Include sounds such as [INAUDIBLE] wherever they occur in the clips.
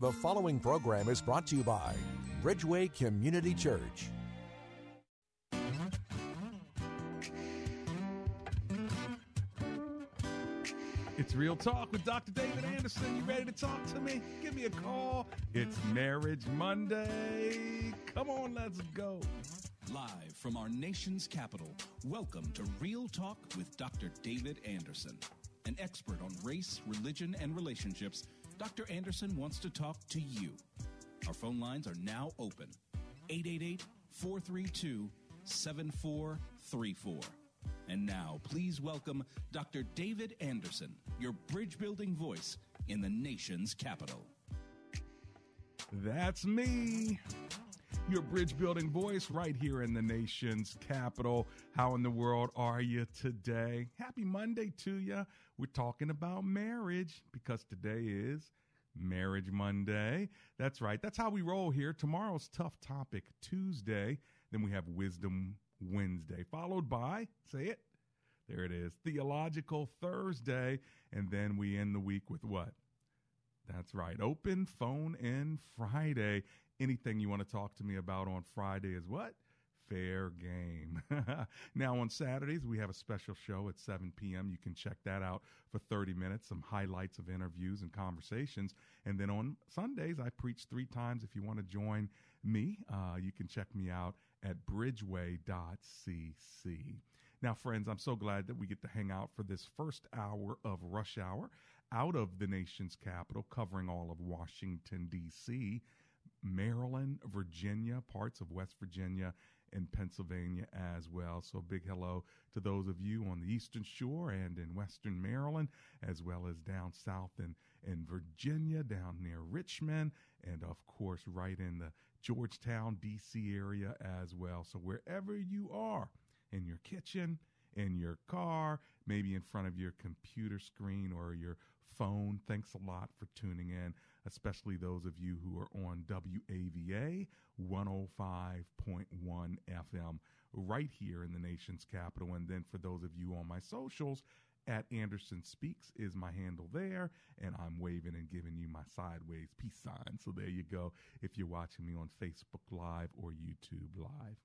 The following program is brought to you by Bridgeway Community Church. It's Real Talk with Dr. David Anderson. You ready to talk to me? Give me a call. It's Marriage Monday. Come on, let's go. Live from our nation's capital, welcome to Real Talk with Dr. David Anderson. An expert on race, religion, and relationships, Dr. Anderson wants to talk to you. Our phone lines are now open 888 432 7434. And now, please welcome Dr. David Anderson, your bridge building voice in the nation's capital. That's me. Your bridge building voice right here in the nation's capital. How in the world are you today? Happy Monday to you. We're talking about marriage because today is Marriage Monday. That's right. That's how we roll here. Tomorrow's Tough Topic Tuesday. Then we have Wisdom Wednesday, followed by, say it, there it is, Theological Thursday. And then we end the week with what? That's right. Open phone in Friday. Anything you want to talk to me about on Friday is what? Fair game. [LAUGHS] now, on Saturdays, we have a special show at 7 p.m. You can check that out for 30 minutes, some highlights of interviews and conversations. And then on Sundays, I preach three times. If you want to join me, uh, you can check me out at bridgeway.cc. Now, friends, I'm so glad that we get to hang out for this first hour of Rush Hour out of the nation's capital, covering all of Washington, D.C., Maryland, Virginia, parts of West Virginia, and Pennsylvania as well. So, big hello to those of you on the Eastern Shore and in Western Maryland, as well as down south in, in Virginia, down near Richmond, and of course, right in the Georgetown, D.C. area as well. So, wherever you are, in your kitchen, in your car, maybe in front of your computer screen or your phone. Thanks a lot for tuning in, especially those of you who are on WAVA 105.1 FM right here in the nation's capital. And then for those of you on my socials, at Anderson Speaks is my handle there, and I'm waving and giving you my sideways peace sign. So there you go if you're watching me on Facebook Live or YouTube Live.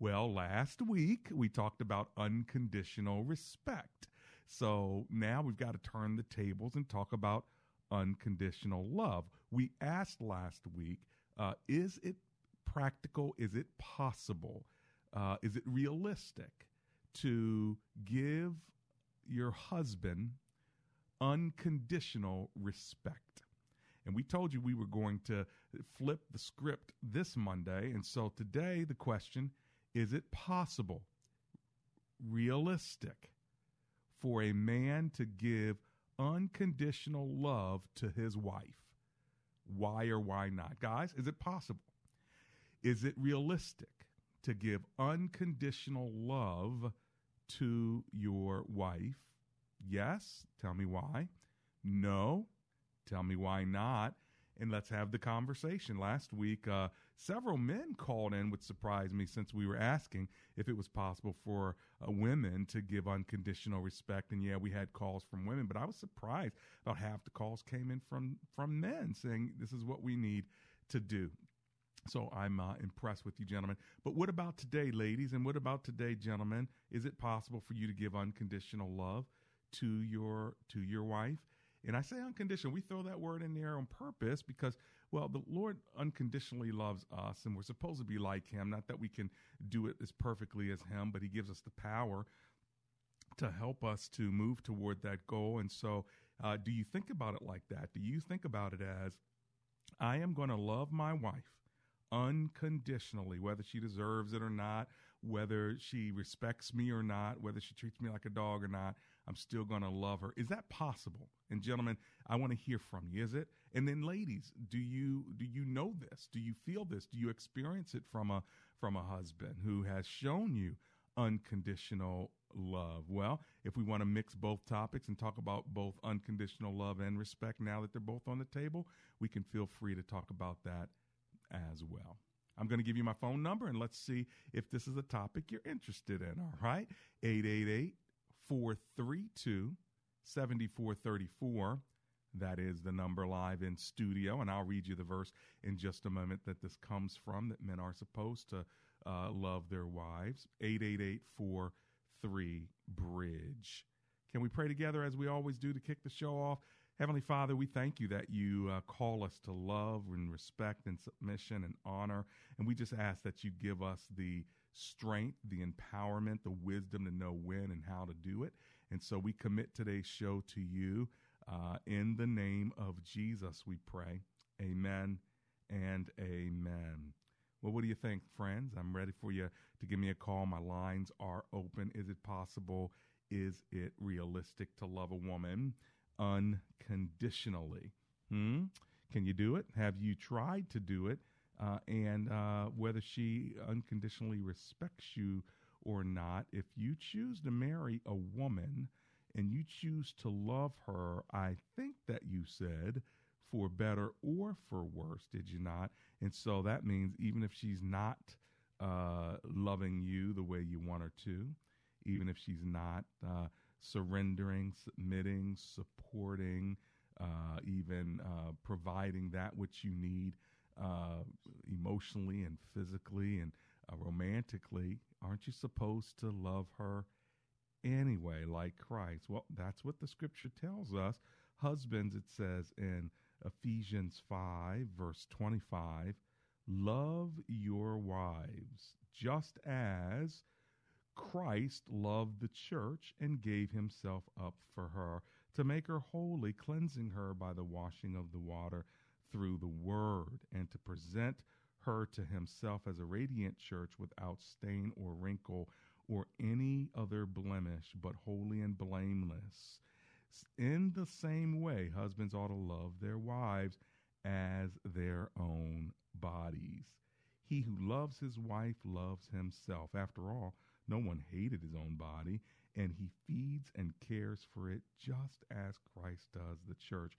Well, last week we talked about unconditional respect. So now we've got to turn the tables and talk about unconditional love. We asked last week uh, is it practical? Is it possible? Uh, is it realistic to give your husband unconditional respect? And we told you we were going to flip the script this Monday. And so today the question is it possible, realistic, for a man to give unconditional love to his wife? Why or why not? Guys, is it possible? Is it realistic to give unconditional love to your wife? Yes. Tell me why. No. Tell me why not. And let's have the conversation. Last week, uh, several men called in, which surprised me since we were asking if it was possible for uh, women to give unconditional respect. And yeah, we had calls from women, but I was surprised about half the calls came in from from men saying this is what we need to do. So I'm uh, impressed with you, gentlemen. But what about today, ladies? And what about today, gentlemen? Is it possible for you to give unconditional love to your to your wife? And I say unconditional. We throw that word in there on purpose because, well, the Lord unconditionally loves us, and we're supposed to be like Him. Not that we can do it as perfectly as Him, but He gives us the power to help us to move toward that goal. And so, uh, do you think about it like that? Do you think about it as, I am going to love my wife unconditionally, whether she deserves it or not, whether she respects me or not, whether she treats me like a dog or not, I'm still going to love her. Is that possible? And gentlemen, I want to hear from you. Is it? And then ladies, do you do you know this? Do you feel this? Do you experience it from a from a husband who has shown you unconditional love? Well, if we want to mix both topics and talk about both unconditional love and respect now that they're both on the table, we can feel free to talk about that as well. I'm going to give you my phone number and let's see if this is a topic you're interested in. All right. 888 432 7434. That is the number live in studio. And I'll read you the verse in just a moment that this comes from that men are supposed to uh, love their wives. 888 43 Bridge. Can we pray together as we always do to kick the show off? Heavenly Father, we thank you that you uh, call us to love and respect and submission and honor. And we just ask that you give us the strength, the empowerment, the wisdom to know when and how to do it. And so we commit today's show to you. Uh, in the name of Jesus, we pray. Amen and amen. Well, what do you think, friends? I'm ready for you to give me a call. My lines are open. Is it possible? Is it realistic to love a woman unconditionally? Hmm? Can you do it? Have you tried to do it? Uh, and uh, whether she unconditionally respects you or not, if you choose to marry a woman and you choose to love her, I think that you said for better or for worse, did you not? And so that means even if she's not uh, loving you the way you want her to, even if she's not uh, surrendering, submitting, supporting, uh, even uh, providing that which you need uh, emotionally and physically and uh, romantically, aren't you supposed to love her anyway, like Christ? Well, that's what the scripture tells us. Husbands, it says in Ephesians 5, verse 25, love your wives just as Christ loved the church and gave himself up for her to make her holy, cleansing her by the washing of the water through the word, and to present her to himself as a radiant church without stain or wrinkle or any other blemish, but holy and blameless. In the same way, husbands ought to love their wives as their own bodies. He who loves his wife loves himself. After all, no one hated his own body, and he feeds and cares for it just as Christ does the church,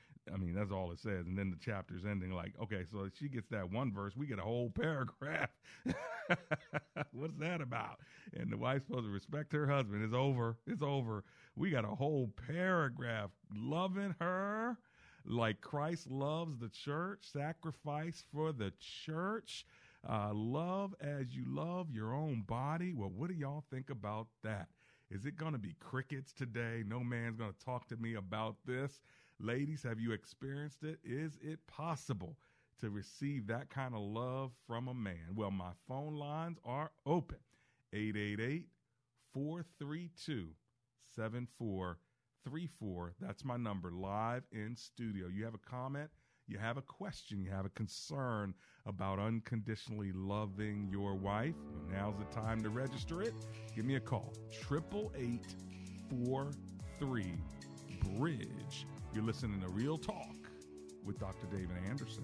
I mean, that's all it says. And then the chapter's ending like, okay, so she gets that one verse, we get a whole [LAUGHS] paragraph. [LAUGHS] What's that about? And the wife's supposed to respect her husband. It's over. It's over. We got a whole paragraph loving her like Christ loves the church, sacrifice for the church, uh, love as you love your own body. Well, what do y'all think about that? Is it going to be crickets today? No man's going to talk to me about this. Ladies, have you experienced it? Is it possible to receive that kind of love from a man? Well, my phone lines are open 888 432 7434. That's my number live in studio. You have a comment? you have a question, you have a concern about unconditionally loving your wife, now's the time to register it. Give me a call. 888 Bridge. You're listening to Real Talk with Dr. David Anderson.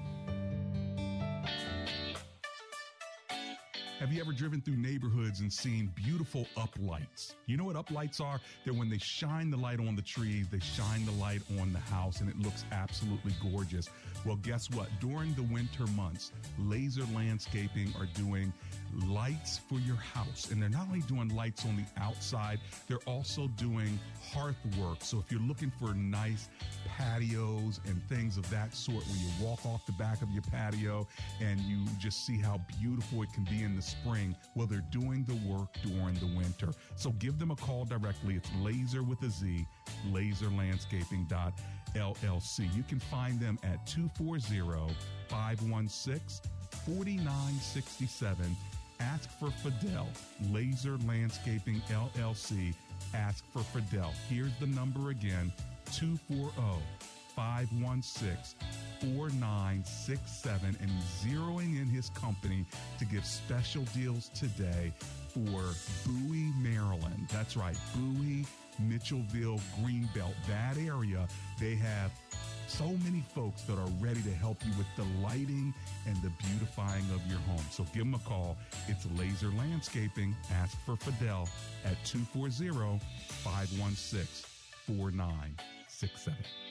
Have you ever driven through neighborhoods and seen beautiful uplights? You know what uplights are? They're when they shine the light on the trees, they shine the light on the house, and it looks absolutely gorgeous. Well, guess what? During the winter months, Lazer Landscaping are doing lights for your house. And they're not only doing lights on the outside, they're also doing hearth work. So if you're looking for nice patios and things of that sort, where you walk off the back of your patio and you just see how beautiful it can be in the spring, well, they're doing the work during the winter. So give them a call directly. It's laser with a Z, lazerlandscaping.llc. You can find them at 240 516 4967 Ask for Fidel, Lazer Landscaping LLC. Ask for Fidel. Here's the number again 240 516 4967. And zeroing in his company to give special deals today for Bowie, Maryland. That's right, Bowie, Mitchellville, Greenbelt, that area. They have so many folks that are ready to help you with the lighting and the beautifying of your home. So give them a call. It's Lazer Landscaping. Ask for Fidel at 240 516 4967.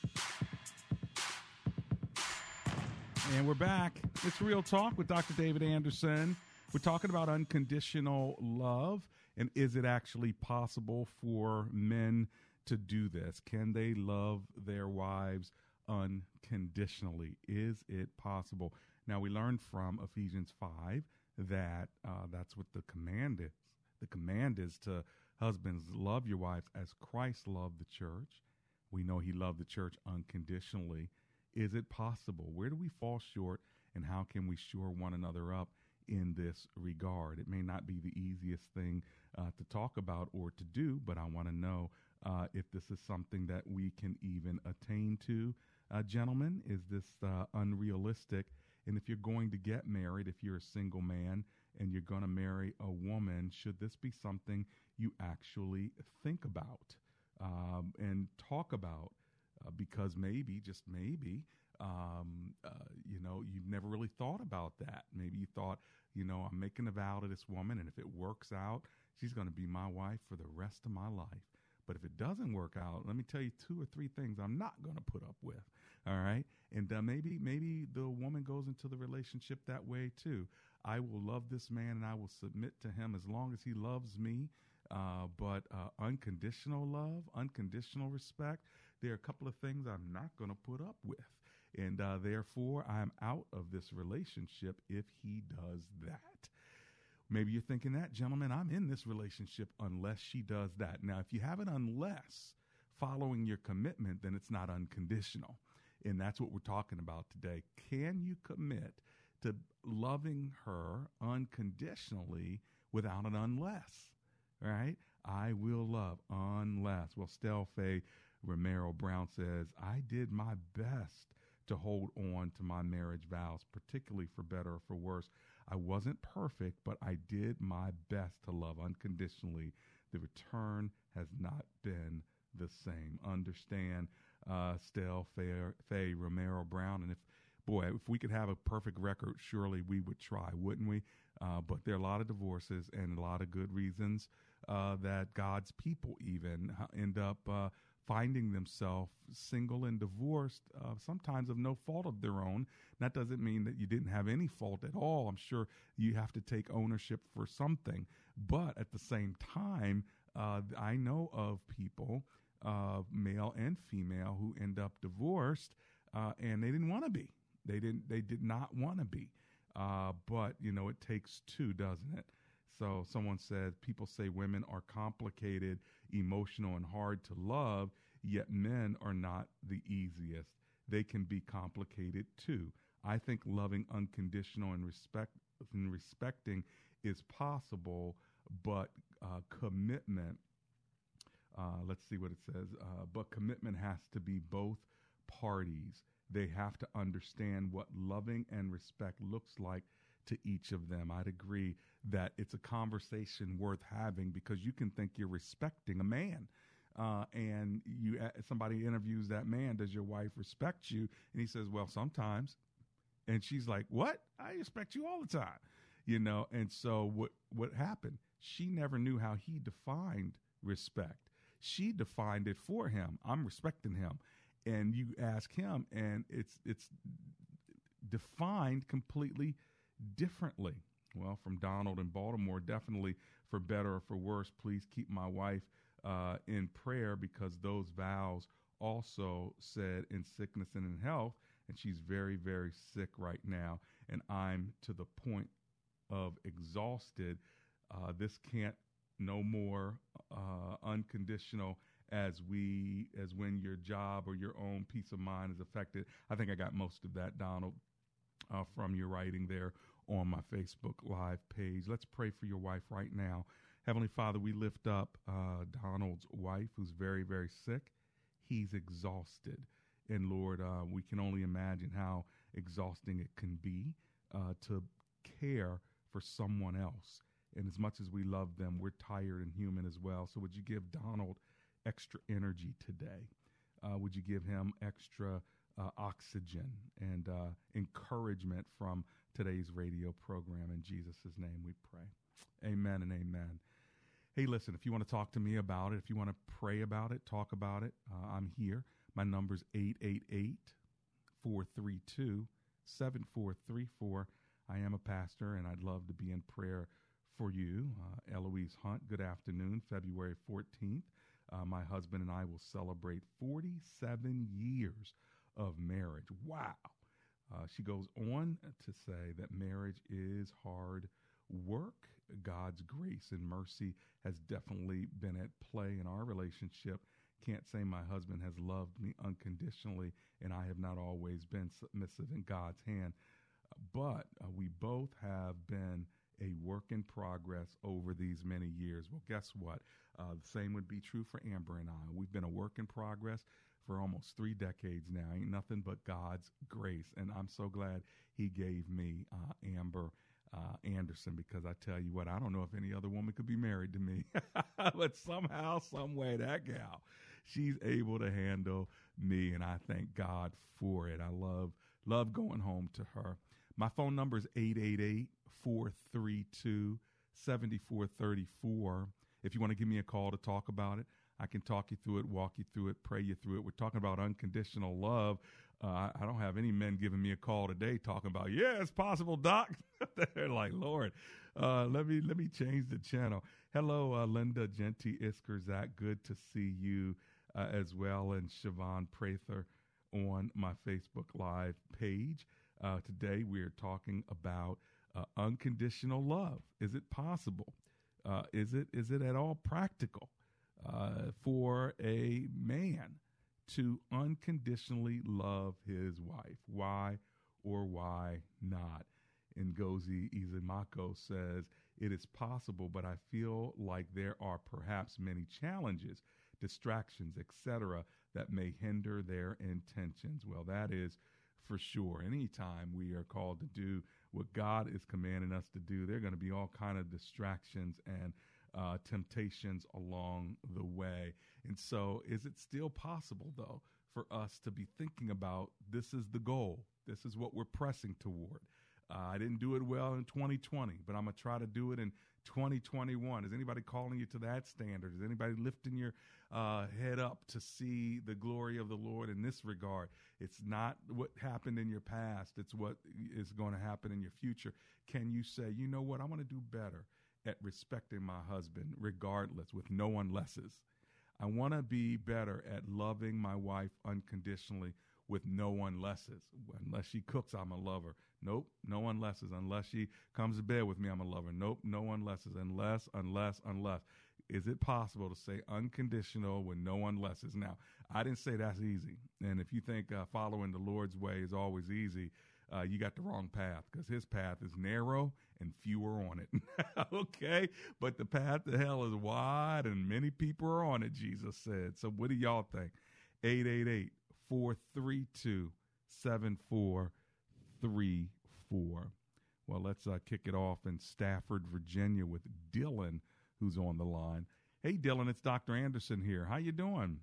And we're back. It's Real Talk with Dr. David Anderson. We're talking about unconditional love and is it actually possible for men to do this? Can they love their wives unconditionally? Is it possible? Now, we learned from Ephesians 5 that uh, that's what the command is. The command is to husbands, love your wives as Christ loved the church. We know he loved the church unconditionally. Is it possible? Where do we fall short, and how can we shore one another up in this regard? It may not be the easiest thing uh, to talk about or to do, but I want to know uh, if this is something that we can even attain to. Uh, gentlemen, is this uh, unrealistic? And if you're going to get married, if you're a single man and you're going to marry a woman, should this be something you actually think about um, and talk about? Uh, because maybe, just maybe, um, uh, you know, you've never really thought about that. Maybe you thought, you know, I'm making a vow to this woman, and if it works out, she's going to be my wife for the rest of my life. But if it doesn't work out, let me tell you two or three things I'm not going to put up with. All right, and uh, maybe maybe the woman goes into the relationship that way too. I will love this man and I will submit to him as long as he loves me. Uh, but uh, unconditional love, unconditional respect, there are a couple of things I'm not going to put up with. And uh, therefore, I'm out of this relationship if he does that. Maybe you're thinking that, gentlemen, I'm in this relationship unless she does that. Now, if you have an unless following your commitment, then it's not unconditional. And that's what we're talking about today. Can you commit to loving her unconditionally without an unless? Right? I will love unless. Well, Stell Faye Romero Brown says, I did my best to hold on to my marriage vows, particularly for better or for worse. I wasn't perfect, but I did my best to love unconditionally. The return has not been the same. Understand, uh, Stell Faye, Romero Brown, and if boy, if we could have a perfect record, surely we would try, wouldn't we? Uh, but there are a lot of divorces and a lot of good reasons uh, that God's people even end up uh, finding themselves single and divorced, uh, sometimes of no fault of their own. That doesn't mean that you didn't have any fault at all. I'm sure you have to take ownership for something. But at the same time, uh, I know of people, uh, male and female, who end up divorced uh, and they didn't want to be. They didn't. They did not want to be. Uh, but you know, it takes two, doesn't it? So someone said people say women are complicated, emotional, and hard to love, yet men are not the easiest. They can be complicated too. I think loving unconditional and respect and respecting is possible, but uh, commitment. Uh, let's see what it says. Uh, but commitment has to be both parties. They have to understand what loving and respect looks like to each of them. I'd agree that it's a conversation worth having because you can think you're respecting a man. Uh, and you somebody interviews that man, does your wife respect you? And he says, well, sometimes. And she's like, what? I respect you all the time, you know. And so what what happened? She never knew how he defined respect. She defined it for him. I'm respecting him, and you ask him, and it's it's defined completely differently. Well, from Donald in Baltimore, definitely for better or for worse, please keep my wife uh, in prayer because those vows also said in sickness and in health, and she's very, very sick right now, and I'm to the point of exhausted. Uh, this can't no more uh, unconditional as we as when your job or your own peace of mind is affected. I think I got most of that, Donald, uh, from your writing there on my Facebook Live page. Let's pray for your wife right now. Heavenly Father, we lift up uh, Donald's wife, who's very, very sick. He's exhausted. And Lord, uh, we can only imagine how exhausting it can be uh, to care for someone else. And as much as we love them, we're tired and human as well. So would you give Donald extra energy today? Uh, would you give him extra uh, oxygen and uh, encouragement from today's radio program? In Jesus' name we pray. Amen and amen. Hey, listen, if you want to talk to me about it, if you want to pray about it, talk about it, uh, I'm here. My number's 888 432 7434. I am a pastor and I'd love to be in prayer for you. Uh, Eloise Hunt, good afternoon, February 14th. Uh, my husband and I will celebrate 47 years of marriage. Wow. Uh, she goes on to say that marriage is hard work. God's grace and mercy has definitely been at play in our relationship. Can't say my husband has loved me unconditionally and I have not always been submissive in God's hand. But uh, we both have been a work in progress over these many years. Well, guess what? Uh, the same would be true for Amber and I. We've been a work in progress for almost three decades now. Ain't nothing but God's grace. And I'm so glad He gave me uh, Amber. Uh, Anderson, because I tell you what, I don't know if any other woman could be married to me, [LAUGHS] but somehow, some way, that gal, she's able to handle me, and I thank God for it. I love love going home to her. My phone number is 888 432 7434. If you want to give me a call to talk about it, I can talk you through it, walk you through it, pray you through it. We're talking about unconditional love. Uh, I don't have any men giving me a call today talking about, yeah, it's possible, doc. [LAUGHS] They're like, Lord, uh, let me let me change the channel. Hello, uh, Linda Genti Isker, Iskerzak. Good to see you uh, as well, and Siobhan Prather on my Facebook Live page. Uh, today we are talking about uh, unconditional love. Is it possible? Is it is it at all practical uh, for a man to unconditionally love his wife? Why or why not? Ngozi Izumako says it is possible, but I feel like there are perhaps many challenges, distractions, etc., that may hinder their intentions. Well, that is for sure. Anytime we are called to do what God is commanding us to do, there are going to be all kind of distractions and uh, temptations along the way. And so, is it still possible though for us to be thinking about this is the goal, this is what we're pressing toward? Uh, I didn't do it well in 2020, but I'm gonna try to do it in 2021. Is anybody calling you to that standard? Is anybody lifting your uh, head up to see the glory of the Lord in this regard? It's not what happened in your past, it's what is going to happen in your future. Can you say, you know what, I want to do better at respecting my husband, regardless, with no unlesses? I want to be better at loving my wife unconditionally with no unlesses. Unless she cooks, I'm a lover. Nope, no unlesses. Unless she comes to bed with me, I'm a lover. Nope, no unlesses. Unless, unless, unless. Is it possible to say unconditional with no unlesses? Now, I didn't say that's easy. And if you think uh, following the Lord's way is always easy, uh, you got the wrong path because his path is narrow and fewer on it. [LAUGHS] okay? But the path to hell is wide and many people are on it, Jesus said. So what do y'all think? 888 432 7434. Well, let's uh, kick it off in Stafford, Virginia with Dylan, who's on the line. Hey, Dylan, it's Dr. Anderson here. How you doing?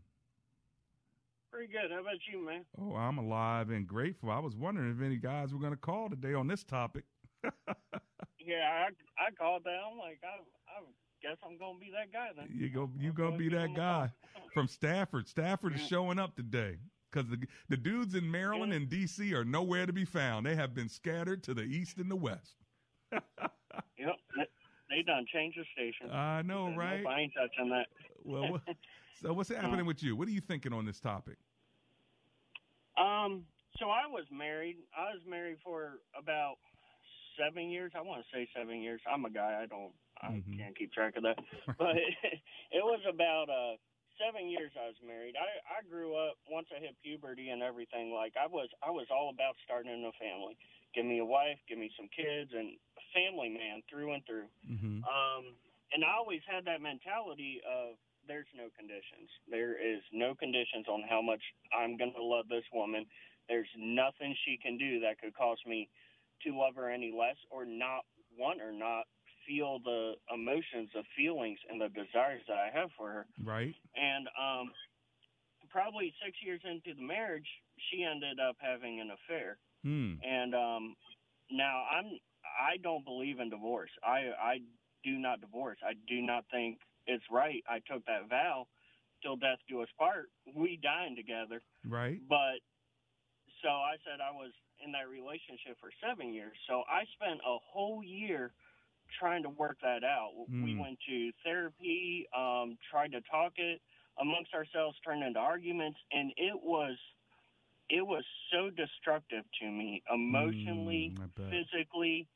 Pretty good. How about you, man? Oh, I'm alive and grateful. I was wondering if any guys were going to call today on this topic. [LAUGHS] yeah, I I called down. like, I I guess I'm going to be that guy then. You go. You going to be that guy [LAUGHS] from Stafford. Stafford is showing up today because the the dudes in Maryland and D.C. are nowhere to be found. They have been scattered to the east and the west. yep, they done changed the station. I know, right? I ain't touching that. well, so what's happening with you? What are you thinking on this topic? Um, so I was married. I was married for about seven years. I want to say seven years. I'm a guy. I don't. I mm-hmm. can't keep track of that. [LAUGHS] but it, [LAUGHS] it was about uh seven years I was married. I I grew up once I hit puberty and everything. Like I was I was all about starting a family. Give me a wife, give me some kids, and a family man through and through. Mm-hmm. Um, and I always had that mentality of there's no conditions. There is no conditions on how much I'm going to love this woman. There's nothing she can do that could cause me to love her any less or not want or not feel the emotions, the feelings, and the desires that I have for her. Right. And um, probably six years into the marriage, she ended up having an affair. Hmm. And um, now I'm I don't believe in divorce. I I do not divorce. I do not think it's right. I took that vow till death do us part. We dying together. Right. But so I said I was in that relationship for seven years. So I spent a whole year trying to work that out. Mm. We went to therapy, um, tried to talk it amongst ourselves, turned into arguments, and it was it was so destructive to me emotionally, mm, physically.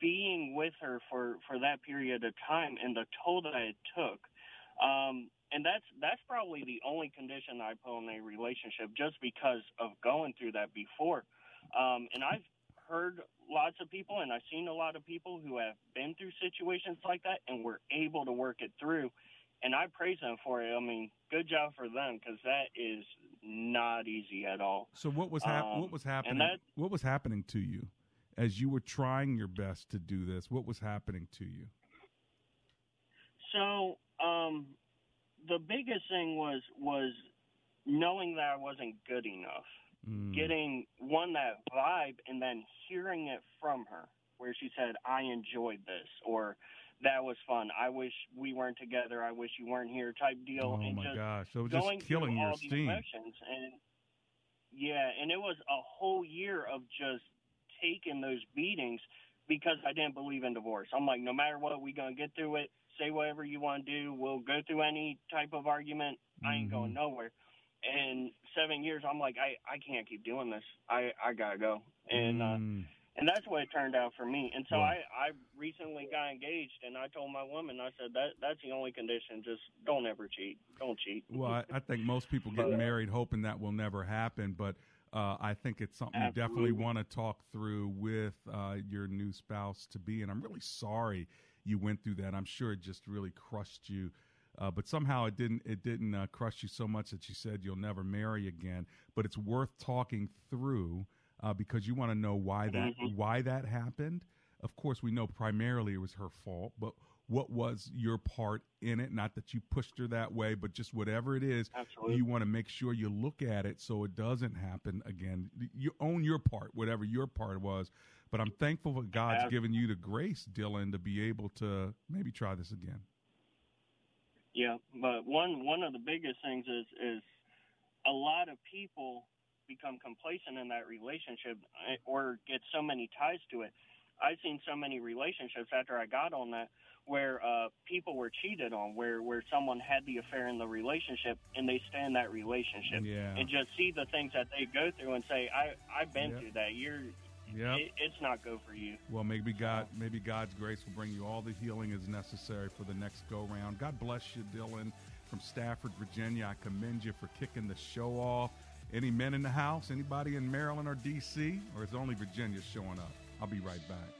Being with her for for that period of time and the toll that it took, um, and that's that's probably the only condition I put on a relationship, just because of going through that before. Um, and I've heard lots of people and I've seen a lot of people who have been through situations like that and were able to work it through. And I praise them for it. I mean, good job for them because that is not easy at all. So what was hap- um, what was happening? That, what was happening to you as you were trying your best to do this? What was happening to you? So um, the biggest thing was was knowing that I wasn't good enough mm. getting one that vibe and then hearing it from her where she said i enjoyed this or that was fun i wish we weren't together i wish you weren't here type deal oh and my just gosh so it was just killing your steam emotions and yeah and it was a whole year of just taking those beatings because i didn't believe in divorce i'm like no matter what we gonna get through it say whatever you want to do we'll go through any type of argument mm-hmm. i ain't going mm-hmm. nowhere and seven years, I'm like, I, I can't keep doing this. I, I gotta go. And, uh, mm. uh, and that's what it turned out for me. And so I, I recently got engaged and I told my woman, I said, that, that's the only condition. Just don't ever cheat. Don't cheat. Well, I, I think most people get married hoping that will never happen, but, uh, I think it's something Absolutely. you definitely want to talk through with uh, your new spouse to be. And I'm really sorry you went through that. I'm sure it just really crushed you uh, but somehow it didn't it didn't uh, crush you so much that you said you'll never marry again. But it's worth talking through uh, because you want to know why that mm-hmm. why that happened. Of course, we know primarily it was her fault, but what was your part in it? Not that you pushed her that way, but just whatever it is, Absolutely. you want to make sure you look at it so it doesn't happen again. You own your part, whatever your part was. But I'm thankful that God's given you the grace, Dylan, to be able to maybe try this again. Yeah, but one one of the biggest things is is a lot of people become complacent in that relationship eh, or get so many ties to it. I've seen so many relationships after I got on that where uh, people were cheated on, where where someone had the affair in the relationship and they stay in that relationship yeah. and just see the things that they go through and say, I I've been yep. through that. You're Yep. It, it's not good for you. Well, maybe God, maybe God's grace will bring you all the healing is necessary for the next go round. God bless you, Dylan from Stafford, Virginia. I commend you for kicking the show off. Any men in the house? Anybody in Maryland or D.C.? Or is only Virginia showing up? I'll be right back.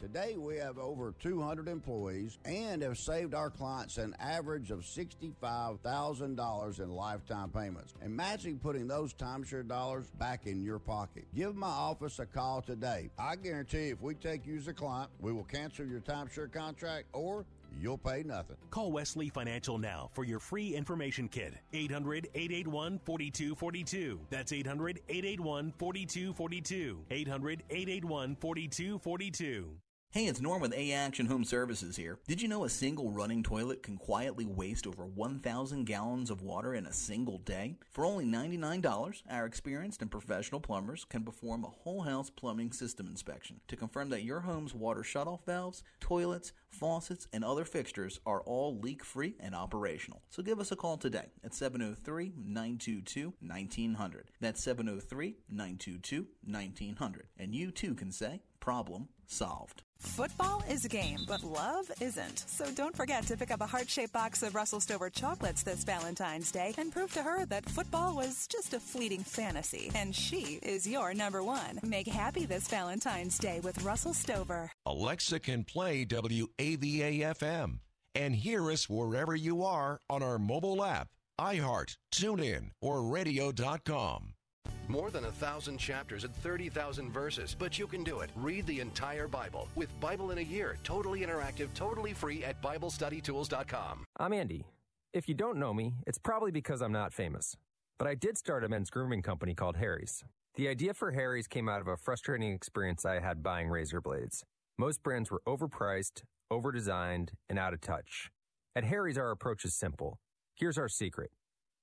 Today, we have over 200 employees and have saved our clients an average of $65,000 in lifetime payments. Imagine putting those timeshare dollars back in your pocket. Give my office a call today. I guarantee if we take you as a client, we will cancel your timeshare contract or You'll pay nothing. Call Wesley Financial now for your free information kit. 800 881 4242. That's 800 881 4242. 800 881 4242. Hey, it's Norm with A Action Home Services here. Did you know a single running toilet can quietly waste over 1,000 gallons of water in a single day? For only $99, our experienced and professional plumbers can perform a whole house plumbing system inspection to confirm that your home's water shutoff valves, toilets, faucets, and other fixtures are all leak free and operational. So give us a call today at 703 922 1900. That's 703 922 1900. And you too can say, problem solved. Football is a game, but love isn't. So don't forget to pick up a heart shaped box of Russell Stover chocolates this Valentine's Day and prove to her that football was just a fleeting fantasy and she is your number one. Make happy this Valentine's Day with Russell Stover. Alexa can play WAVA FM and hear us wherever you are on our mobile app, iHeart, TuneIn, or radio.com. More than a thousand chapters and 30,000 verses, but you can do it. Read the entire Bible with Bible in a Year, totally interactive, totally free at BibleStudyTools.com. I'm Andy. If you don't know me, it's probably because I'm not famous. But I did start a men's grooming company called Harry's. The idea for Harry's came out of a frustrating experience I had buying razor blades. Most brands were overpriced, overdesigned, and out of touch. At Harry's, our approach is simple. Here's our secret.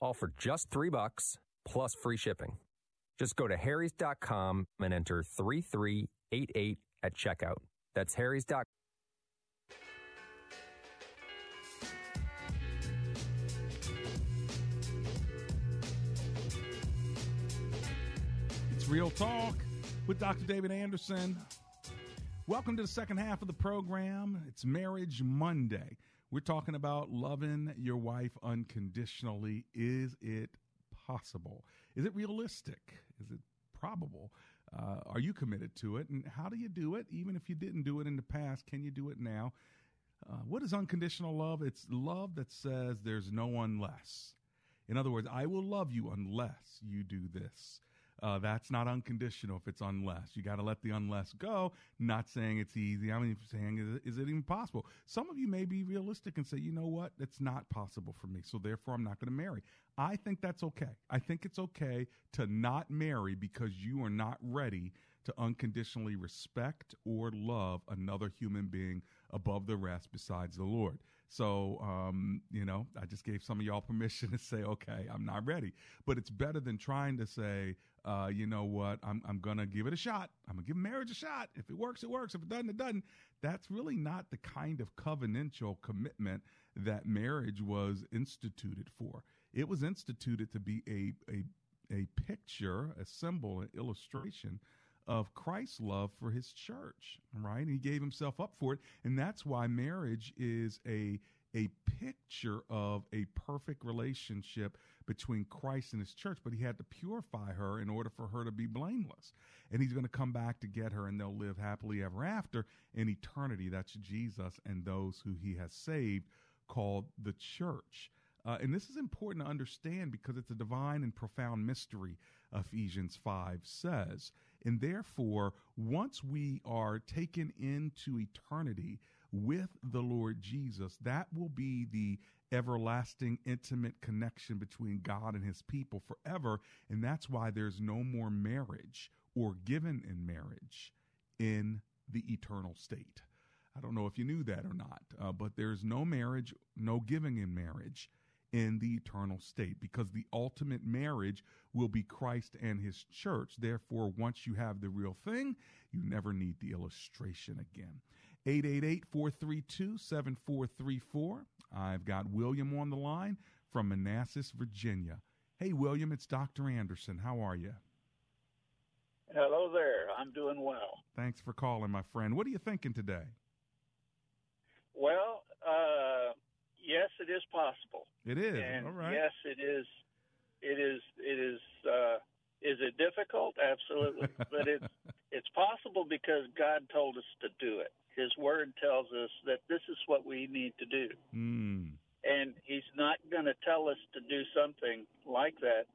all for just three bucks plus free shipping. Just go to harrys.com and enter 3388 at checkout. That's harrys.com. It's Real Talk with Dr. David Anderson. Welcome to the second half of the program. It's Marriage Monday. We're talking about loving your wife unconditionally. Is it possible? Is it realistic? Is it probable? Uh, are you committed to it? And how do you do it? Even if you didn't do it in the past, can you do it now? Uh, what is unconditional love? It's love that says there's no one less. In other words, I will love you unless you do this. Uh, that's not unconditional if it's unless. You got to let the unless go. Not saying it's easy. I'm mean, saying, is it, is it even possible? Some of you may be realistic and say, you know what? It's not possible for me. So therefore, I'm not going to marry. I think that's okay. I think it's okay to not marry because you are not ready to unconditionally respect or love another human being above the rest besides the Lord. So, um, you know, I just gave some of y'all permission to say, okay, I'm not ready. But it's better than trying to say, uh, you know what, I'm, I'm going to give it a shot. I'm going to give marriage a shot. If it works, it works. If it doesn't, it doesn't. That's really not the kind of covenantal commitment that marriage was instituted for. It was instituted to be a, a, a picture, a symbol, an illustration of Christ's love for his church, right? And he gave himself up for it. And that's why marriage is a a picture of a perfect relationship between Christ and his church, but he had to purify her in order for her to be blameless. And he's going to come back to get her, and they'll live happily ever after in eternity. That's Jesus and those who he has saved, called the church. Uh, and this is important to understand because it's a divine and profound mystery, Ephesians 5 says. And therefore, once we are taken into eternity, with the Lord Jesus, that will be the everlasting, intimate connection between God and his people forever. And that's why there's no more marriage or given in marriage in the eternal state. I don't know if you knew that or not, uh, but there's no marriage, no giving in marriage in the eternal state because the ultimate marriage will be Christ and his church. Therefore, once you have the real thing, you never need the illustration again. 888 432 7434. I've got William on the line from Manassas, Virginia. Hey, William, it's Dr. Anderson. How are you? Hello there. I'm doing well. Thanks for calling, my friend. What are you thinking today? Well, uh, yes, it is possible. It is. And All right. Yes, it is. It is. It is. Uh, is it difficult? Absolutely, but it's [LAUGHS] it's possible because God told us to do it. His Word tells us that this is what we need to do, mm. and He's not going to tell us to do something like that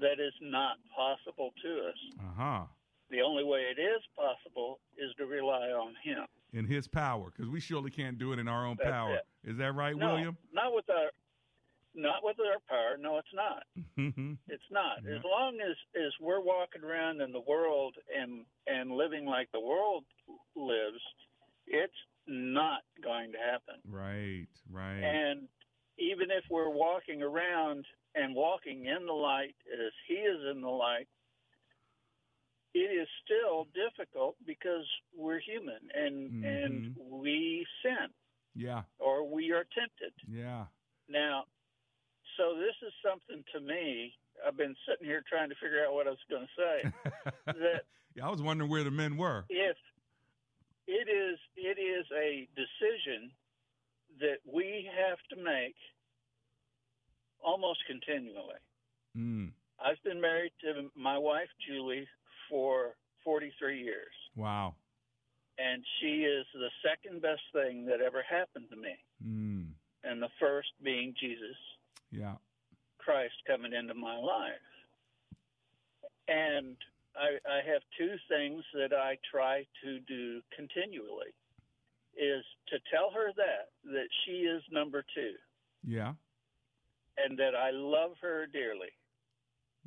that is not possible to us. Uh huh. The only way it is possible is to rely on Him in His power, because we surely can't do it in our own That's power. it. Is that right, no, William? Not with our not with our power. No, it's not. [LAUGHS] Mm-hmm. It's not. Yeah. As long as as we're walking around in the world and and living like the world lives, it's not going to happen. Right, right. And even if we're walking around and walking in the light as He is in the light, it is still difficult because we're human and mm-hmm. and we sin yeah, or we are tempted. yeah. Now, so this is something to me. I've been sitting here trying to figure out what I was going to say. [LAUGHS] that Yeah, I was wondering where the men were. if it is it is a decision that we have to make almost continually. Mm. I've been married to my wife Julie for 43 years, Wow. and she is the second best thing that ever happened to me, Mm. and the first being Jesus Yeah. Christ coming into my life. And I, I have two things that I try to do continually is to tell her that that she is number 2 Yeah. and that I love her dearly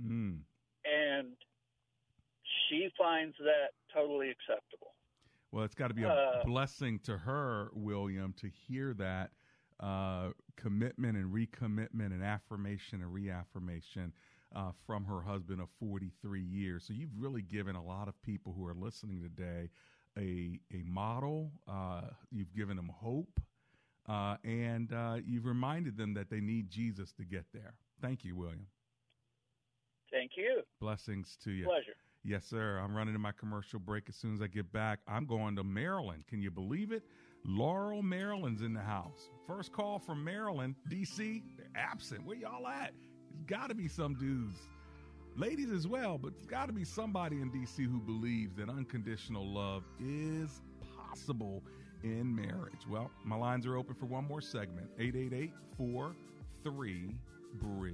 Mm. and she finds that totally acceptable. Well, it's got to be a Uh, blessing to her, William, to hear that uh, commitment and recommitment and affirmation and reaffirmation uh, from her husband of 43 years. So you've really given a lot of people who are listening today a a model. Uh, you've given them hope, uh, and uh, you've reminded them that they need Jesus to get there. Thank you, William. Thank you. Blessings to you. Pleasure. Yes, sir. I'm running to my commercial break as soon as I get back. I'm going to Maryland. Can you believe it? Laurel, Maryland's in the house. First call from Maryland, D.C. They're absent. Where y'all at? Got to be some dudes, ladies as well, but there's got to be somebody in D.C. who believes that unconditional love is possible in marriage. Well, my lines are open for one more segment 888 43 Bridge.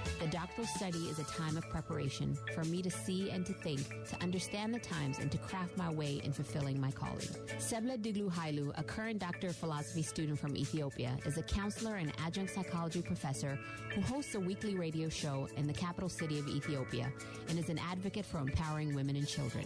The doctoral study is a time of preparation for me to see and to think, to understand the times, and to craft my way in fulfilling my calling. Sebla Diglu Hailu, a current Doctor of Philosophy student from Ethiopia, is a counselor and adjunct psychology professor who hosts a weekly radio show in the capital city of Ethiopia and is an advocate for empowering women and children.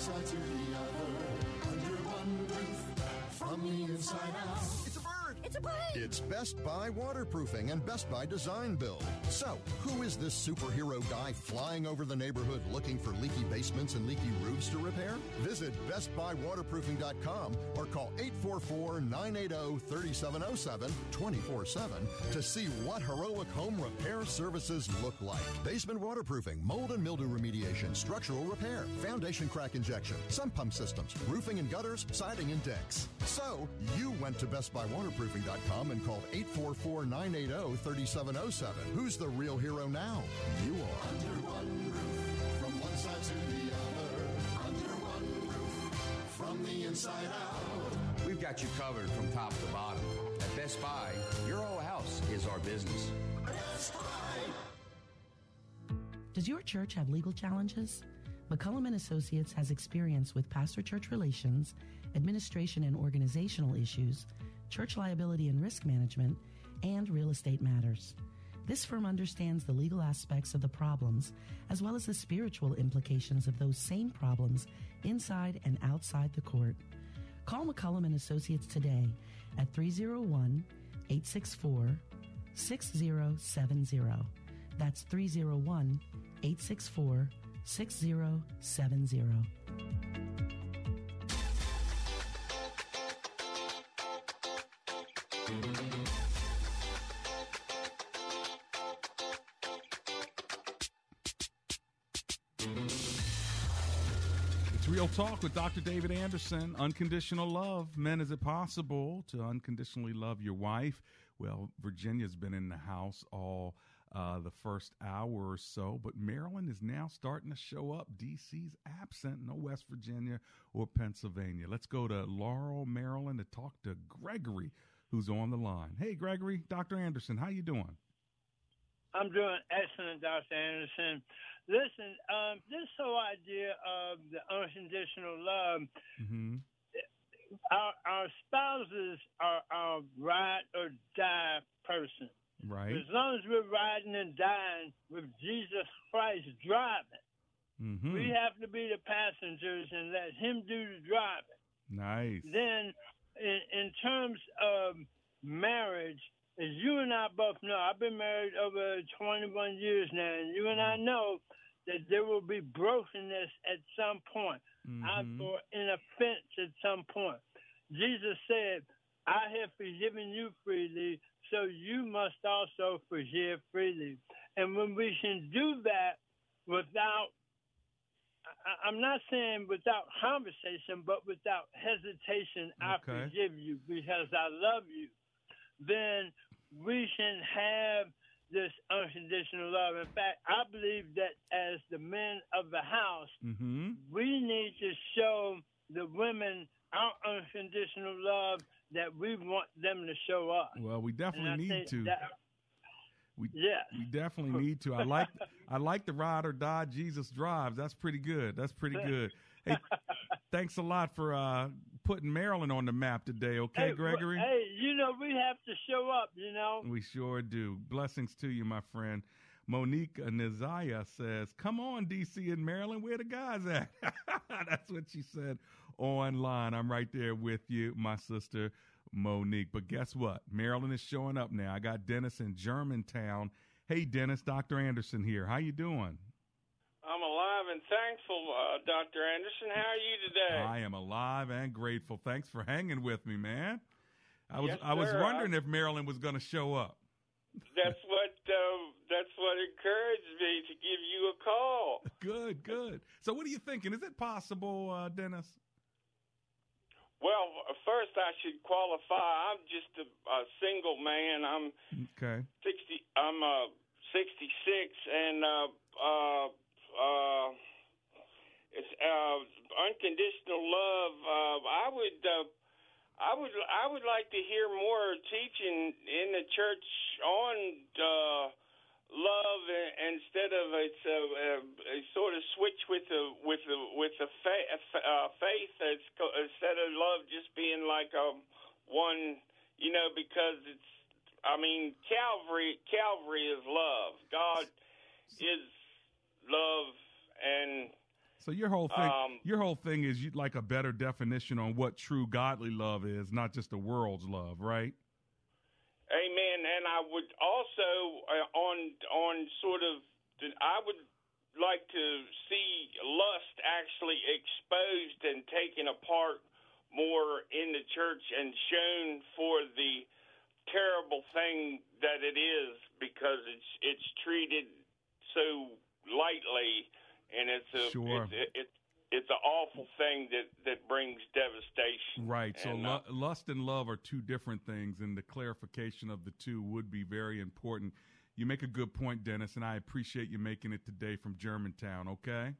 To the other, under one roof, from the inside out. It's a plane. It's Best Buy Waterproofing and Best Buy Design Build. So, who is this superhero guy flying over the neighborhood looking for leaky basements and leaky roofs to repair? Visit BestBuyWaterproofing.com or call 844-980-3707 24-7 to see what heroic home repair services look like. Basement waterproofing, mold and mildew remediation, structural repair, foundation crack injection, sump pump systems, roofing and gutters, siding and decks. So, you went to And called 844-980-3707. Who's the real hero now? You are. Under one roof, from one side to the other, under one roof, from the inside out. We've got you covered from top to bottom. At Best Buy, your whole house is our business. Best Buy. Does your church have legal challenges? McCullum and Associates has experience with pastor-church relations, administration and organizational issues, church liability and risk management, and real estate matters. This firm understands the legal aspects of the problems as well as the spiritual implications of those same problems inside and outside the court. Call McCullum and Associates today at 301 864 6070. That's 301 864 6070. Talk with Dr. David Anderson. Unconditional love. Men, is it possible to unconditionally love your wife? Well, Virginia's been in the house all uh, the first hour or so, but Maryland is now starting to show up. DC's absent, no West Virginia or Pennsylvania. Let's go to Laurel, Maryland to talk to Gregory, who's on the line. Hey, Gregory, Dr. Anderson, how you doing? I'm doing excellent, Dr. Anderson. Listen, um, this whole idea of the unconditional love, mm-hmm. our, our spouses are our ride or die person. Right. As long as we're riding and dying with Jesus Christ driving, mm-hmm. we have to be the passengers and let Him do the driving. Nice. Then, in, in terms of marriage, as you and I both know, I've been married over 21 years now, and you and I Mm-hmm. know that there will be brokenness at some point, Mhm. or an offense at some point. Jesus said, I have forgiven you freely, so you must also forgive freely. And when we can do that without, I'm not saying without conversation, but without hesitation, I forgive you because I love you, then we can have this unconditional love. In fact, I believe that as the men of the house, Mm-hmm. we need to show the women our unconditional love that we want them to show us. Well, we definitely need to. that- We, Yes. we definitely need to. I like I like the ride or die Jesus drives. That's pretty good. That's pretty [LAUGHS] good. Hey, thanks a lot for uh, putting Maryland on the map today. Okay, Hey, Gregory. Hey, you know we have to show up. You know. We sure do. Blessings to you, my friend. Monique Nizaya says, Come on, DC and Maryland, where the guys at? [LAUGHS] That's what she said online. I'm right there with you, my sister Monique. But guess what? Maryland is showing up now. I got Dennis in Germantown. Hey, Dennis, Dr. Anderson here. How you doing? I'm alive and thankful, uh, Dr. Anderson. How are you today? I am alive and grateful. Thanks for hanging with me, man. I was Yes, I was sir. wondering if Maryland was going to show up. [LAUGHS] That's what uh, that's what encouraged me to give you a call. [LAUGHS] Good, good. So, what are you thinking? Is it possible, uh, Dennis? Well, first I should qualify. I'm just a, a single man. I'm Okay. 60 I'm uh 66 and uh uh uh it's uh unconditional love uh I would uh I would I would like to hear more teaching in the church on uh love instead of it's a, a, a sort of switch with the with the with the fa- uh, faith. It's co- instead of love just being like a one you know because it's I mean Calvary Calvary is love. God is love and So your whole thing, Um, your whole thing is you'd like a better definition on what true godly love is, not just the world's love, right? Amen. And I would also uh, on on sort of I would like to see lust actually exposed and taken apart more in the church and shown for the terrible thing that it is because it's it's treated so lightly and it's a Sure. it's it's it's an awful thing that that brings devastation. Right. So And, lu- uh, lust and love are two different things, and the clarification of the two would be very important. You make a good point, Dennis, and I appreciate you making it today from Germantown. Okay.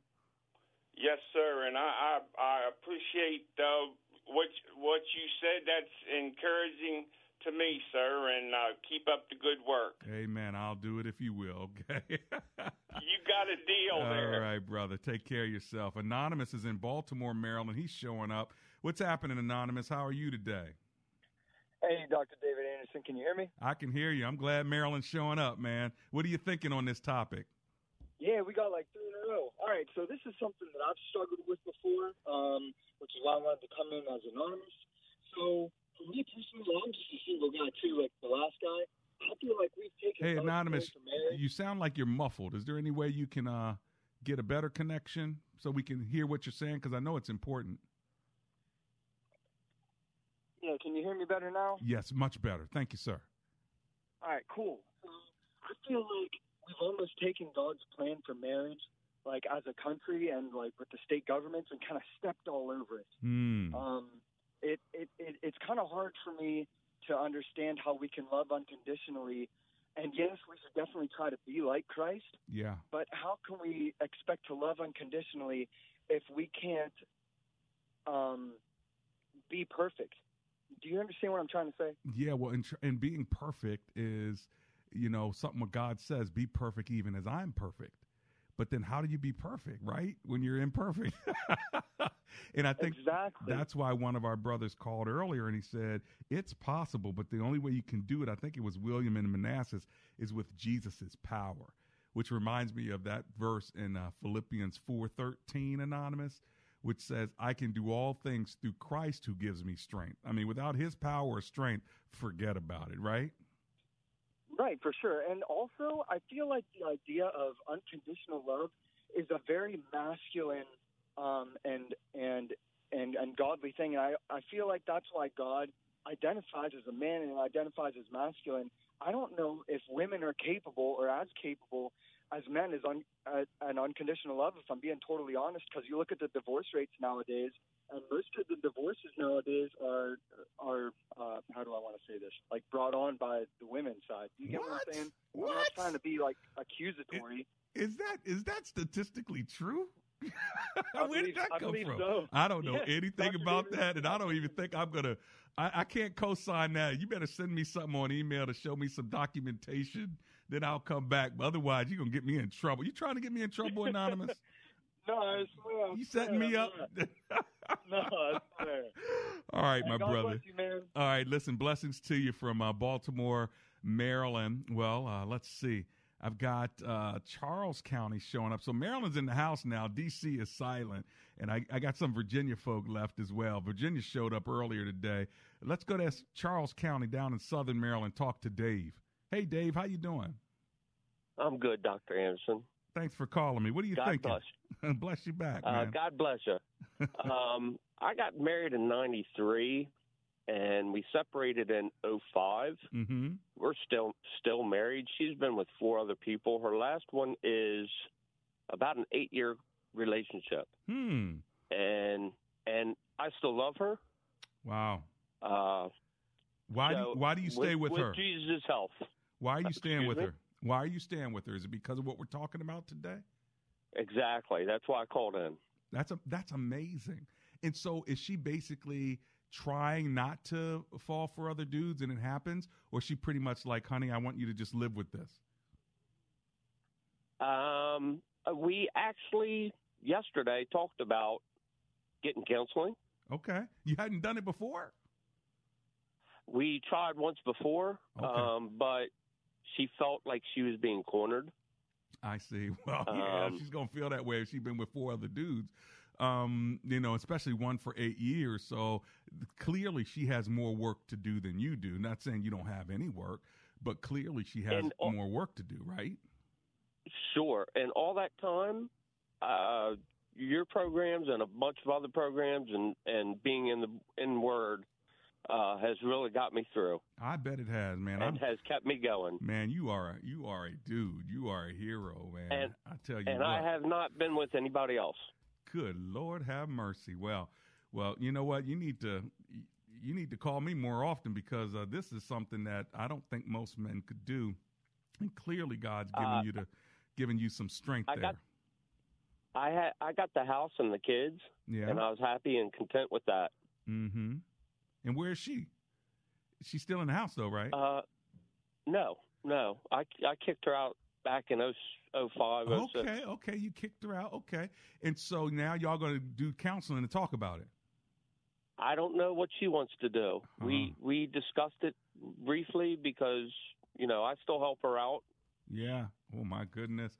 Yes, sir, and I I, I appreciate uh, what what you said. That's encouraging to me, sir, and uh, keep up the good work. Amen. I'll do it if you will. Okay. [LAUGHS] You got a deal All there. right, brother. Take care of yourself. Anonymous is in Baltimore, Maryland. He's showing up. What's happening, Anonymous? How are you today? Hey, Dr. David Anderson, can you hear me? I can hear you. I'm glad Maryland's showing up, man. What are you thinking on this topic? Yeah, we got like three in a row. All right, so this is something that I've struggled with before, um, which is why I wanted to come in as anonymous. So for me personally, I'm just a single guy too, like the last guy. I feel like we've taken Hey, Anonymous, plan for marriage. you sound like you're muffled. Is there any way you can uh, get a better connection so we can hear what you're saying? Because I know it's important. Yeah, can you hear me better now? Yes, much better. Thank you, sir. All right, cool. So I feel like we've almost taken God's plan for marriage, like as a country and like with the state governments, and kind of stepped all over it. Hmm. Um, it, it, it it's kind of hard for me to understand how we can love unconditionally. And yes, we should definitely try to be like Christ, Yeah. but how can we expect to love unconditionally if we can't um, be perfect? Do you understand what I'm trying to say? Yeah, well, and, tr- and being perfect is, you know, something what God says, be perfect even as I'm perfect. But then how do you be perfect, right? When you're imperfect. [LAUGHS] and I think exactly. that's why one of our brothers called earlier and he said, it's possible, but the only way you can do it, I think it was William and Manassas, is with Jesus's power, which reminds me of that verse in uh, Philippians 4.13, Anonymous, which says, I can do all things through Christ who gives me strength. I mean, without his power or strength, forget about it, right? Right, for sure. And also, I feel like the idea of unconditional love is a very masculine um, and and and and godly thing. And I I feel like that's why God identifies as a man and identifies as masculine. I don't know if women are capable or as capable as men as un, uh, an unconditional love. If I'm being totally honest, because you look at the divorce rates nowadays, and most of the divorces nowadays are are uh, how do I want to say this? Like brought on by the women's side. Do you get what, I'm saying? What? I'm not trying to be like accusatory. Is that is that statistically true? [LAUGHS] Where did that I come believe from? so. I don't know Yeah, anything Dr. about David- that, and I don't even think I'm gonna. I, I can't co-sign that. You better send me something on email to show me some documentation. Then I'll come back. But otherwise, you're gonna get me in trouble. You trying to get me in trouble, [LAUGHS] anonymous? No, I swear. You setting swear me up? [LAUGHS] no, I swear. All right, Hey, my God brother. bless you, man. All right, listen, blessings to you from uh, Baltimore, Maryland. Well, uh, let's see. I've got uh, Charles County showing up. So Maryland's in the house now. D.C. is silent. And I, I got some Virginia folk left as well. Virginia showed up earlier today. Let's go to Charles County down in southern Maryland, talk to Dave. Hey, Dave, how you doing? I'm good, Dr. Anderson. Thanks for calling me. What are you God thinking? bless. [LAUGHS] bless you back, Uh, man. God bless you. [LAUGHS] um, I got married in '93, and we separated in '05. Mm-hmm. We're still still married. She's been with four other people. Her last one is about an eight year relationship, Hmm. and and I still love her. Wow. Uh, Why do so you, why do you stay with, with her? Jesus' health. Why are you staying Excuse with me? her? Why are you staying with her? Is it because of what we're talking about today? Exactly. That's why I called in. That's a that's amazing. And so is she basically trying not to fall for other dudes and it happens or is she pretty much like, "Honey, I want you to just live with this." Um, we actually yesterday talked about getting counseling. Okay. You hadn't done it before? We tried once before, um, but she felt like she was being cornered. I see. [LAUGHS] Well, yeah, Um, she's gonna feel that way if she's been with four other dudes. Um, you know, especially one for eight years. So clearly, she has more work to do than you do. Not saying you don't have any work, but clearly she has all- more work to do, right? Sure. And all that time, uh, your programs and a bunch of other programs and, and being in the in Word uh, has really got me through I bet it has, man. and I'm, has kept me going. man, you are a, you are a dude. You are a hero, man. And- I tell you And what. I have not been with anybody else. Good Lord, have mercy. Well, well, you know what? You need to you need to call me more often because uh, this is something that I don't think most men could do, and clearly God's given Uh, you to giving you some strength I there. got I had I got the house and the kids, Yeah. and I was happy and content with that. mm-hmm. And where is she? She's still in the house though, right? Uh, no, no, I I kicked her out back in 0- 05, 06. okay, okay. You kicked her out. Okay, and so now y'all going to do counseling and talk about it. I don't know what she wants to do. Uh-huh. We we discussed it briefly because you know I still help her out. Yeah. Oh my goodness.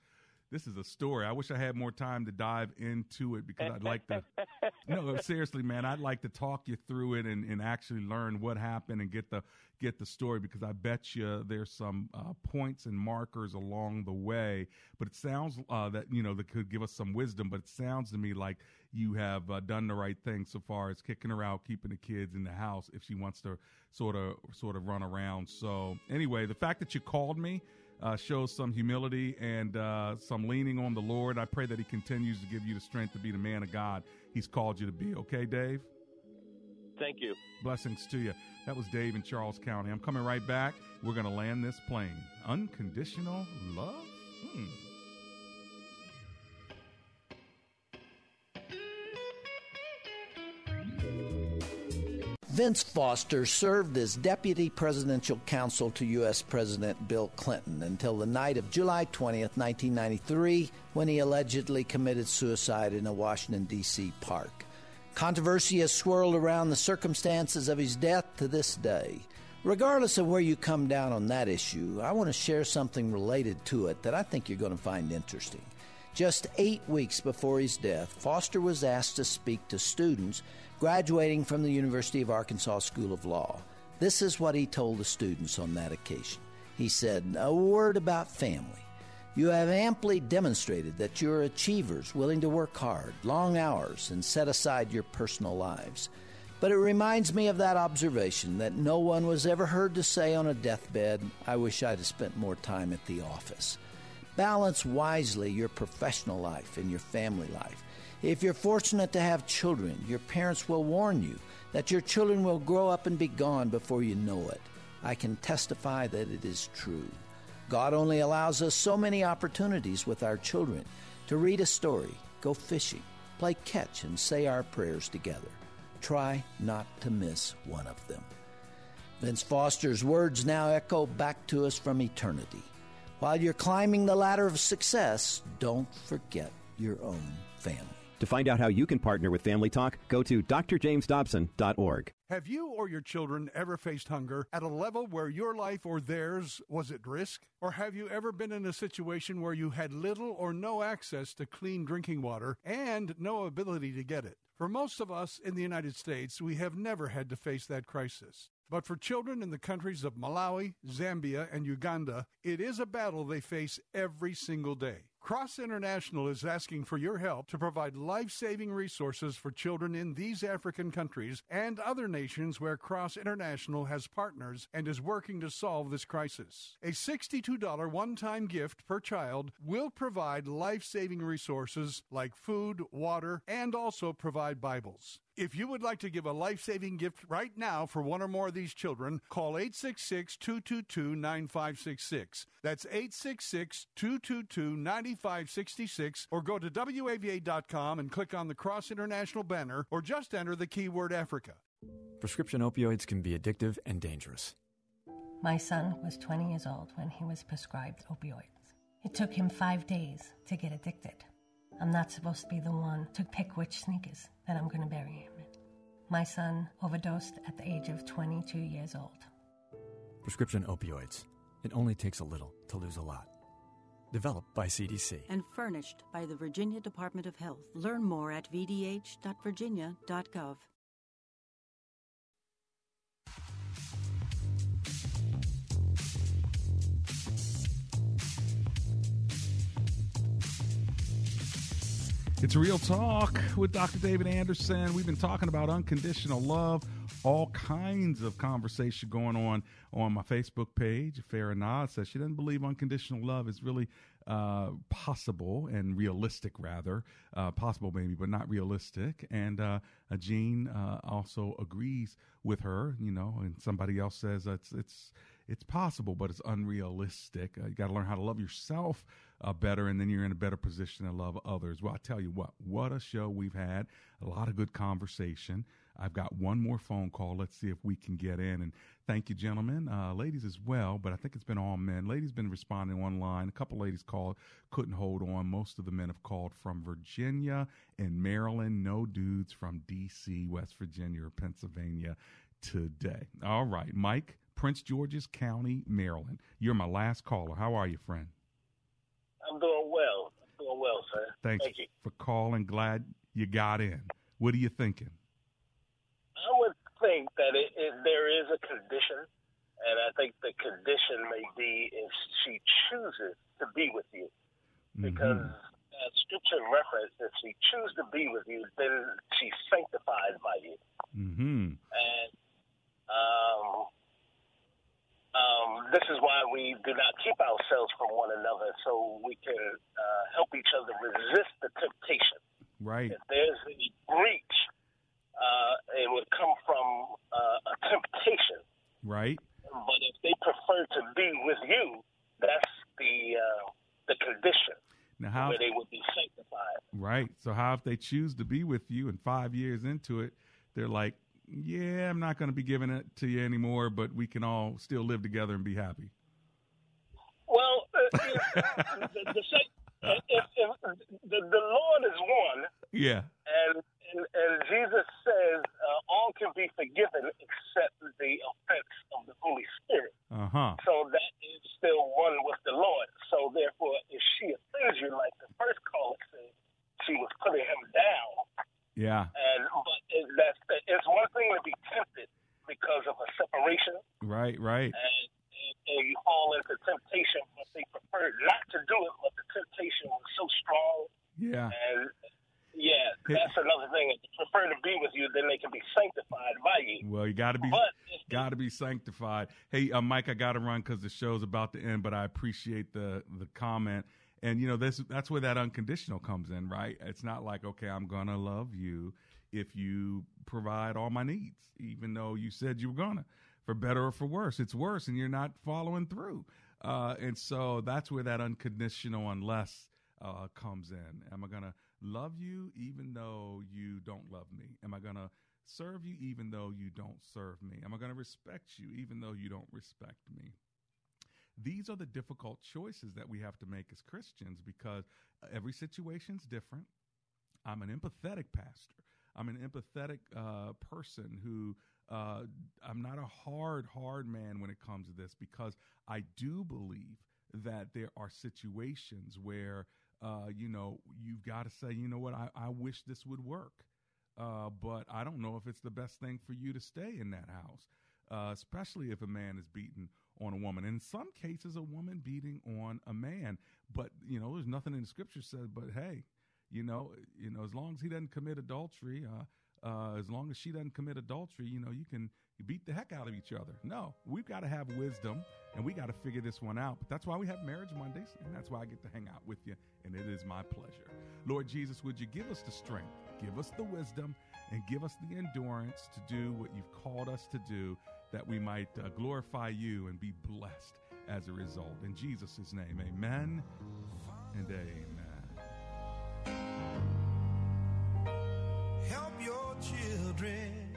This is a story. I wish I had more time to dive into it because I'd like to. [LAUGHS] no, seriously, man, I'd like to talk you through it and, and actually learn what happened and get the get the story because I bet you there's some uh, points and markers along the way. But it sounds uh, that you know that could give us some wisdom. But it sounds to me like you have uh, done the right thing so far as kicking her out, keeping the kids in the house if she wants to sort of sort of run around. So anyway, the fact that you called me uh, shows some humility and uh, some leaning on the Lord. I pray that He continues to give you the strength to be the man of God He's called you to be. Okay, Dave? Thank you. Blessings to you. That was Dave in Charles County. I'm coming right back. We're going to land this plane. Unconditional love? Hmm. Vince Foster served as deputy presidential counsel to U.S. President Bill Clinton until the night of July 20th, 1993, when he allegedly committed suicide in a Washington, D.C. park. Controversy has swirled around the circumstances of his death to this day. Regardless of where you come down on that issue, I want to share something related to it that I think you're going to find interesting. Just eight weeks before his death, Foster was asked to speak to students graduating from the University of Arkansas School of Law. This is what he told the students on that occasion. He said, A word about family. You have amply demonstrated that you're achievers willing to work hard, long hours, and set aside your personal lives. But it reminds me of that observation that no one was ever heard to say on a deathbed, I wish I'd have spent more time at the office. Balance wisely your professional life and your family life. If you're fortunate to have children, your parents will warn you that your children will grow up and be gone before you know it. I can testify that it is true. God only allows us so many opportunities with our children to read a story, go fishing, play catch, and say our prayers together. Try not to miss one of them. Vince Foster's words now echo back to us from eternity. While you're climbing the ladder of success, don't forget your own family. To find out how you can partner with Family Talk, go to drjamesdobson.org. Have you or your children ever faced hunger at a level where your life or theirs was at risk? Or have you ever been in a situation where you had little or no access to clean drinking water and no ability to get it? For most of us in the United States, we have never had to face that crisis. But for children in the countries of Malawi, Zambia, and Uganda, it is a battle they face every single day. Cross International is asking for your help to provide life saving resources for children in these African countries and other nations where Cross International has partners and is working to solve this crisis. A $62 one time gift per child will provide life saving resources like food, water, and also provide Bibles. If you would like to give a life saving gift right now for one or more of these children, call 866 222 9566. That's 866 222 9566 or go to WAVA.com and click on the Cross International banner or just enter the keyword Africa. Prescription opioids can be addictive and dangerous. My son was 20 years old when he was prescribed opioids. It took him five days to get addicted. I'm not supposed to be the one to pick which sneakers that I'm going to bury him in. My son overdosed at the age of 22 years old. Prescription opioids. It only takes a little to lose a lot. Developed by CDC. and furnished by the Virginia Department of Health. Learn more at vdh.virginia.gov. It's Real Talk with Dr. David Anderson. We've been talking about unconditional love, all kinds of conversation going on on my Facebook page. Farah Nod says she doesn't believe unconditional love is really uh, possible and realistic, rather. Uh, possible, maybe, but not realistic. And uh, Jean uh, also agrees with her, you know, and somebody else says it's, it's, it's possible, but it's unrealistic. Uh, you got to learn how to love yourself uh, better, and then you're in a better position to love others. Well, I tell you what, what a show we've had. A lot of good conversation. I've got one more phone call. Let's see if we can get in. And thank you, gentlemen, uh, ladies as well. But I think it's been all men. Ladies been responding online. A couple ladies called, couldn't hold on. Most of the men have called from Virginia and Maryland. No dudes from D.C., West Virginia, or Pennsylvania today. All right, Mike, Prince George's County, Maryland. You're my last caller. How are you, friend? Doing well. I'm doing well, sir. Thanks Thank you. for calling. Glad you got in. What are you thinking? I would think that it, it, there is a condition, and I think the condition may be if she chooses to be with you. Because uh, scripture reference, if she chooses to be with you, then she's sanctified by you. Mm-hmm. And um, um, this is why we do not keep ourselves from one another, so we can uh, help each other resist the temptation. Right. If there's any breach, uh, it would come from uh, a temptation. Right. But if they prefer to be with you, that's the uh, the condition Now, how? where they would be sanctified. Right. So, how if they choose to be with you and five years into it, they're like, yeah, I'm not going to be giving it to you anymore, but we can all still live together and be happy. Well, uh, the, the, if, if, the, the Lord is one, Yeah. and and, and Jesus says uh, all can be forgiven except the offense of the Holy Spirit. Uh huh. So that is still one with the Lord. So therefore, if she offends you, like the first caller said, she was putting him down. Yeah. And but it, that's it's one thing to be tempted because of a separation, Right. Right. and, and you fall into temptation, but they preferred not to do it, but the temptation was so strong. Yeah. And yeah, that's another thing. If they prefer to be with you, then they can be sanctified by you. Well, you got to be got to be sanctified. Hey, uh, Mike, I got to run because the show's about to end, but I appreciate the the comment. And you know, this that's where that unconditional comes in, right? It's not like okay, I'm gonna love you if you provide all my needs, even though you said you were gonna, for better or for worse. It's worse, and you're not following through. Uh, and so that's where that unconditional unless uh, comes in. Am I gonna love you even though you don't love me? Am I gonna serve you even though you don't serve me? Am I to respect you even though you don't respect me? These are the difficult choices that we have to make as Christians because every situation's different. I'm an empathetic pastor. I'm an empathetic uh, person who uh, I'm not a hard, hard man when it comes to this because I do believe that there are situations where, uh, you know, you've got to say, you know what, I, I wish this would work. Uh, but I don't know if it's the best thing for you to stay in that house, uh, especially if a man is beaten on a woman. In some cases, a woman beating on a man. But you know, there's nothing in the scripture says. But hey, you know, you know, as long as he doesn't commit adultery, uh, uh, as long as she doesn't commit adultery, you know, you can beat the heck out of each other. No, we've got to have wisdom and we got to figure this one out. But that's why we have Marriage Mondays, and that's why I get to hang out with you, and it is my pleasure. Lord Jesus, would you give us the strength, give us the wisdom, and give us the endurance to do what you've called us to do, that we might uh, glorify you and be blessed as a result. In Jesus' name, amen and amen. Help your children